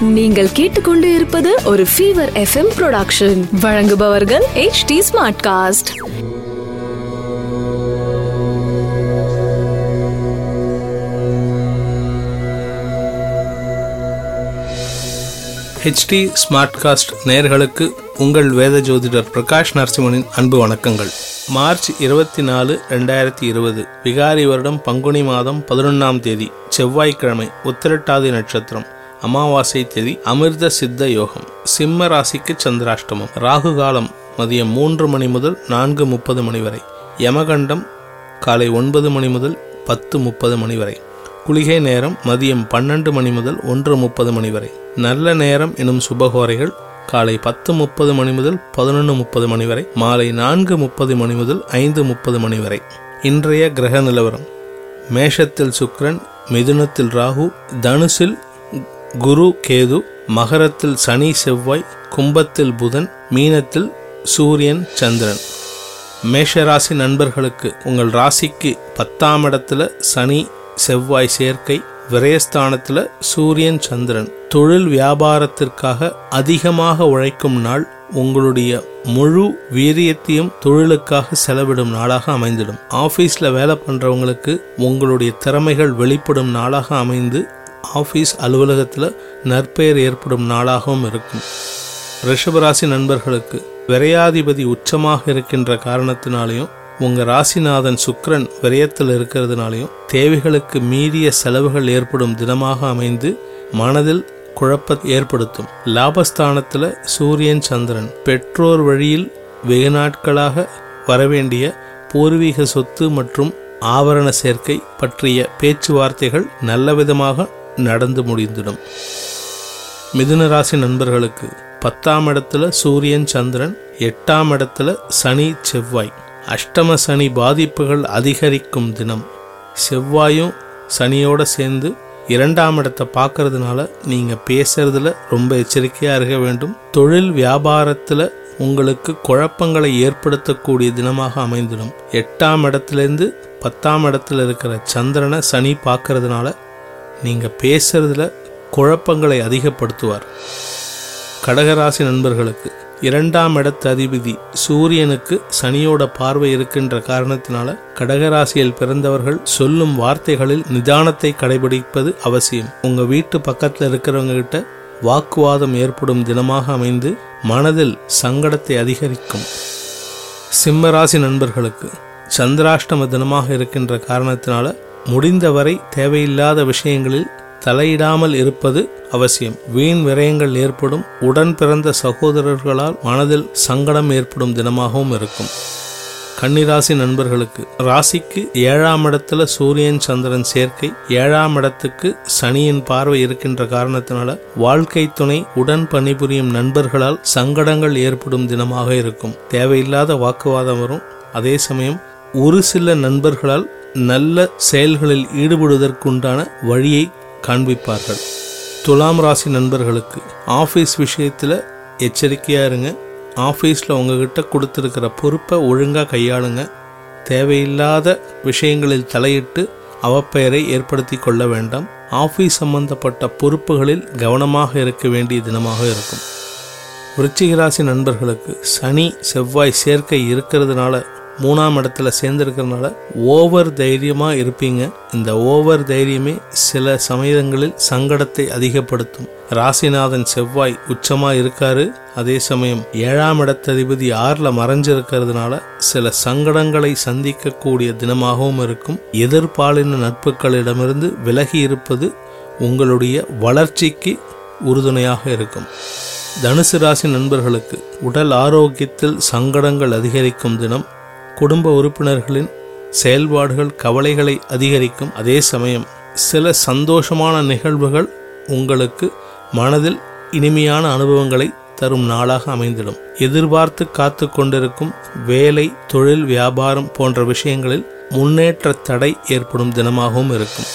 நீங்கள் கேட்டுக்கொண்டு இருப்பது ஒரு ஃபீவர் எஃப்எம் ப்ரொடக்ஷன் வழங்குபவர்கள் H T Smart cast HT Smartcast நேயர்களுக்கு உங்கள் வேத ஜோதிடர் பிரகாஷ் நரசிம்மனின் அன்பு வணக்கங்கள். மார்ச் இருபத்தி நாலு ரெண்டாயிரத்தி இருபது விகாரி வருடம் பங்குனி மாதம் பதினொன்றாம் தேதி. செவ்வாய்க்கிழமை உத்திரட்டாதி நட்சத்திரம் அமாவாசை தேதி அமிர்த சித்த யோகம் சிம்ம ராசிக்கு சந்திராஷ்டமம். ராகு காலம் மதியம் மூன்று மணி முதல் நான்கு முப்பது மணி வரை. யமகண்டம் காலை ஒன்பது மணி முதல் பத்து முப்பது மணி வரை. குளிகை நேரம் மதியம் பன்னெண்டு மணி முதல் ஒன்று முப்பது மணி வரை. நல்ல நேரம் எனும் சுபகோரைகள் காலை பத்து முப்பது மணி முதல் பதினொன்று முப்பது மணி வரை. மாலை நான்கு முப்பது மணி முதல் ஐந்து முப்பது மணி வரை. இன்றைய கிரக நிலவரம். மேஷத்தில் சுக்ரன் மிதுனத்தில் ராகு தனுசில் குரு கேது மகரத்தில் சனி செவ்வாய் கும்பத்தில் புதன் மீனத்தில் சூரியன் சந்திரன். மேஷராசி நண்பர்களுக்கு உங்கள் ராசிக்கு பத்தாம் இடத்துல சனி செவ்வாய் சேர்க்கை விரயஸ்தானத்தில் சூரியன் சந்திரன் தொழில் வியாபாரத்திற்காக அதிகமாக உழைக்கும் நாள் உங்களுடைய முழு வீரியத்தையும் தொழிலுக்காக செலவிடும் நாளாக அமைந்திடும். ஆபீஸ்ல வேலை பண்றவங்களுக்கு உங்களுடைய திறமைகள் வெளிப்படும் நாளாக அமைந்து ஆபீஸ் அலுவலகத்தில் நற்பெயர் ஏற்படும் நாளாகவும் இருக்கும். ரிஷபராசி நண்பர்களுக்கு விரையாதிபதி உச்சமாக இருக்கின்ற காரணத்தினாலையும் உங்கள் ராசிநாதன் சுக்ரன் விரயத்தில் இருக்கிறதுனாலையும் தேவைகளுக்கு மீறிய செலவுகள் ஏற்படும் தினமாக அமைந்து மனதில் குழப்ப ஏற்படுத்தும். லாபஸ்தானத்தில் சூரியன் சந்திரன் பெற்றோர் வழியில் வெகு நாட்களாக வரவேண்டிய பூர்வீக சொத்து மற்றும் ஆவரண சேர்க்கை பற்றிய பேச்சுவார்த்தைகள் நல்ல விதமாக நடந்து முடிந்திடும். மிதுன ராசி நண்பர்களுக்கு பத்தாம் இடத்துல சூரியன் சந்திரன் எட்டாம் இடத்துல சனி செவ்வாய். அஷ்டம சனி பாதிப்புகள் அதிகரிக்கும் தினம். செவ்வாயும் சனியோட சேர்ந்து இரண்டாம் இடத்தை பார்க்கறதுனால நீங்கள் பேசுறதுல ரொம்ப எச்சரிக்கையாக இருக்க வேண்டும். தொழில் வியாபாரத்தில் உங்களுக்கு குழப்பங்களை ஏற்படுத்தக்கூடிய தினமாக அமைந்துடும். எட்டாம் இடத்துலேருந்து பத்தாம் இடத்துல இருக்கிற சந்திரனை சனி பார்க்கறதுனால நீங்கள் பேசுறதுல குழப்பங்களை அதிகப்படுத்துவார். கடகராசி நண்பர்களுக்கு இரண்டாம் இடத்து அதிபதி சூரியனுக்கு சனியோட பார்வை இருக்கின்ற காரணத்தினால கடகராசியில் பிறந்தவர்கள் சொல்லும் வார்த்தைகளில் நிதானத்தை கடைபிடிப்பது அவசியம். உங்க வீட்டு பக்கத்துல இருக்கிறவங்க கிட்ட வாக்குவாதம் ஏற்படும் தினமாக அமைந்து மனதில் சங்கடத்தை அதிகரிக்கும். சிம்மராசி நண்பர்களுக்கு சந்திராஷ்டம தினமாக இருக்கின்ற காரணத்தினால முடிந்தவரை தேவையில்லாத விஷயங்களில் தலையிடாமல் இருப்பது அவசியம். வீண் விரயங்கள் ஏற்படும். உடன் பிறந்த சகோதரர்களால் மனதில் சங்கடம் ஏற்படும் தினமாகவும் இருக்கும். கன்னிராசி நண்பர்களுக்கு ராசிக்கு ஏழாம் இடத்துல சூரியன் சந்திரன் சேர்க்கை ஏழாம் இடத்துக்கு சனியின் பார்வை இருக்கின்ற காரணத்தினால வாழ்க்கை துணை உடன் பணிபுரியும் நண்பர்களால் சங்கடங்கள் ஏற்படும் தினமாக இருக்கும். தேவையில்லாத வாக்குவாதம் வரும். அதே சமயம் ஒரு சில நண்பர்களால் நல்ல செயல்களில் ஈடுபடுவதற்குண்டான வழியை காண்பிப்பார்கள். துலாம் ராசி நண்பர்களுக்கு ஆஃபீஸ் விஷயத்தில் எச்சரிக்கையாக இருங்க. ஆஃபீஸில் உங்ககிட்ட கொடுத்துருக்கிற பொறுப்பை ஒழுங்காக கையாளுங்க. தேவையில்லாத விஷயங்களில் தலையிட்டு அவப்பெயரை ஏற்படுத்தி கொள்ள வேண்டாம். ஆஃபீஸ் சம்பந்தப்பட்ட பொறுப்புகளில் கவனமாக இருக்க வேண்டிய தினமாக இருக்கும். விருச்சிகராசி நண்பர்களுக்கு சனி செவ்வாய் சேர்க்கை இருக்கிறதுனால மூணாம் இடத்துல சேர்ந்துருக்கிறதுனால ஓவர் தைரியமாக இருப்பீங்க. இந்த ஓவர் தைரியமே சில சமயங்களில் சங்கடத்தை அதிகப்படுத்தும். ராசிநாதன் செவ்வாய் உச்சமாக இருக்காரு. அதே சமயம் ஏழாம் இடத்ததிபதி ஆறில் மறைஞ்சிருக்கிறதுனால சில சங்கடங்களை சந்திக்கக்கூடிய தினமாகவும் இருக்கும். எதிர்பாலின நட்புகளிடமிருந்து விலகி இருப்பது உங்களுடைய வளர்ச்சிக்கு உறுதுணையாக இருக்கும். தனுசு ராசி நண்பர்களுக்கு உடல் ஆரோக்கியத்தில் சங்கடங்கள் அதிகரிக்கும் தினம் குடும்ப உறுப்பினர்களின் செயல்பாடுகள் கவலைகளை அதிகரிக்கும் அதே சமயம் சில சந்தோஷமான நிகழ்வுகள் உங்களுக்கு மனதில் இனிமையான அனுபவங்களை தரும் நாளாக அமைந்திடும். எதிர்பார்த்து காத்து கொண்டிருக்கும் வேலை தொழில் வியாபாரம் போன்ற விஷயங்களில் முன்னேற்ற தடை ஏற்படும் தினமாகவும் இருக்கும்.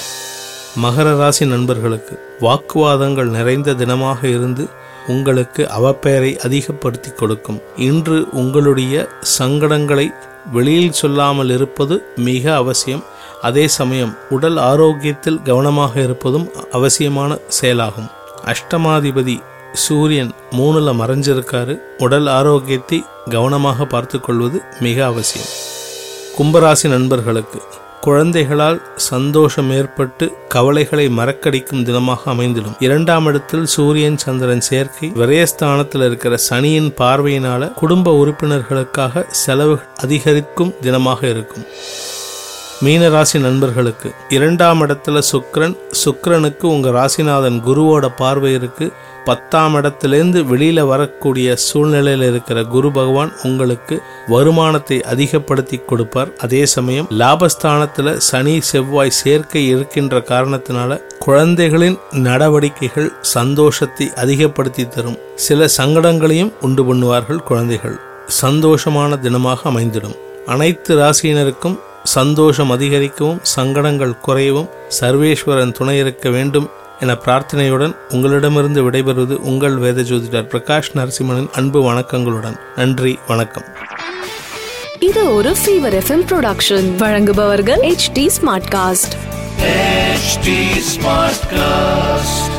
மகர ராசி நண்பர்களுக்கு வாக்குவாதங்கள் நிறைந்த தினமாக இருந்து உங்களுக்கு அவப்பெயரை அதிகப்படுத்தி கொடுக்கும். இன்று உங்களுடைய சங்கடங்களை வெளியில் சொல்லாமல் இருப்பது மிக அவசியம். அதே சமயம் உடல் ஆரோக்கியத்தில் கவனமாக இருப்பதும் அவசியமான செயலாகும். அஷ்டமாதிபதி சூரியன் மூணுல மறைஞ்சிருக்காரு. உடல் ஆரோக்கியத்தை கவனமாக பார்த்து கொள்வது மிக அவசியம். கும்பராசி நண்பர்களுக்கு குழந்தைகளால் சந்தோஷம் ஏற்பட்டு கவலைகளை மறக்கடிக்கும் தினமாக அமைந்திடும். இரண்டாம் இடத்தில் சூரியன் சந்திரன் சேர்க்கை விரயஸ்தானத்தில் இருக்கிற சனியின் பார்வையினால குடும்ப உறுப்பினர்களுக்காக செலவு அதிகரிக்கும் தினமாக இருக்கும். மீனராசி நண்பர்களுக்கு இரண்டாம் இடத்துல சுக்ரன் சுக்ரனுக்கு உங்க ராசிநாதன் குருவோட பார்வை இருக்கு. பத்தாம் இடத்திலிருந்து வெளியில வரக்கூடிய சூழ்நிலையில் இருக்கிற குரு பகவான் உங்களுக்கு வருமானத்தை அதிகப்படுத்தி கொடுப்பார். அதே சமயம் லாபஸ்தானத்துல சனி செவ்வாய் சேர்க்கை இருக்கின்ற காரணத்தினால குழந்தைகளின் நடவடிக்கைகள் சந்தோஷத்தை அதிகப்படுத்தி தரும். சில சங்கடங்களையும் உண்டு பண்ணுவார்கள் குழந்தைகள். சந்தோஷமான தினமாக அமைந்திடும். அனைத்து ராசியினருக்கும் சந்தோஷம் அதிகரிக்கவும் சங்கடங்கள் குறையவும் சர்வேஸ்வரன் துணை இருக்க வேண்டும் என பிரார்த்தனையுடன் உங்களிடமிருந்து விடைபெறுவது உங்கள் வேத ஜோதிடர் பிரகாஷ் நரசிம்மனின் அன்பு வணக்கங்களுடன். நன்றி வணக்கம். இது ஒரு ஃபீவர் எஃப்எம் ப்ரொடக்ஷன் வழங்குபவர்கள் H T Smart cast HT Smartcast.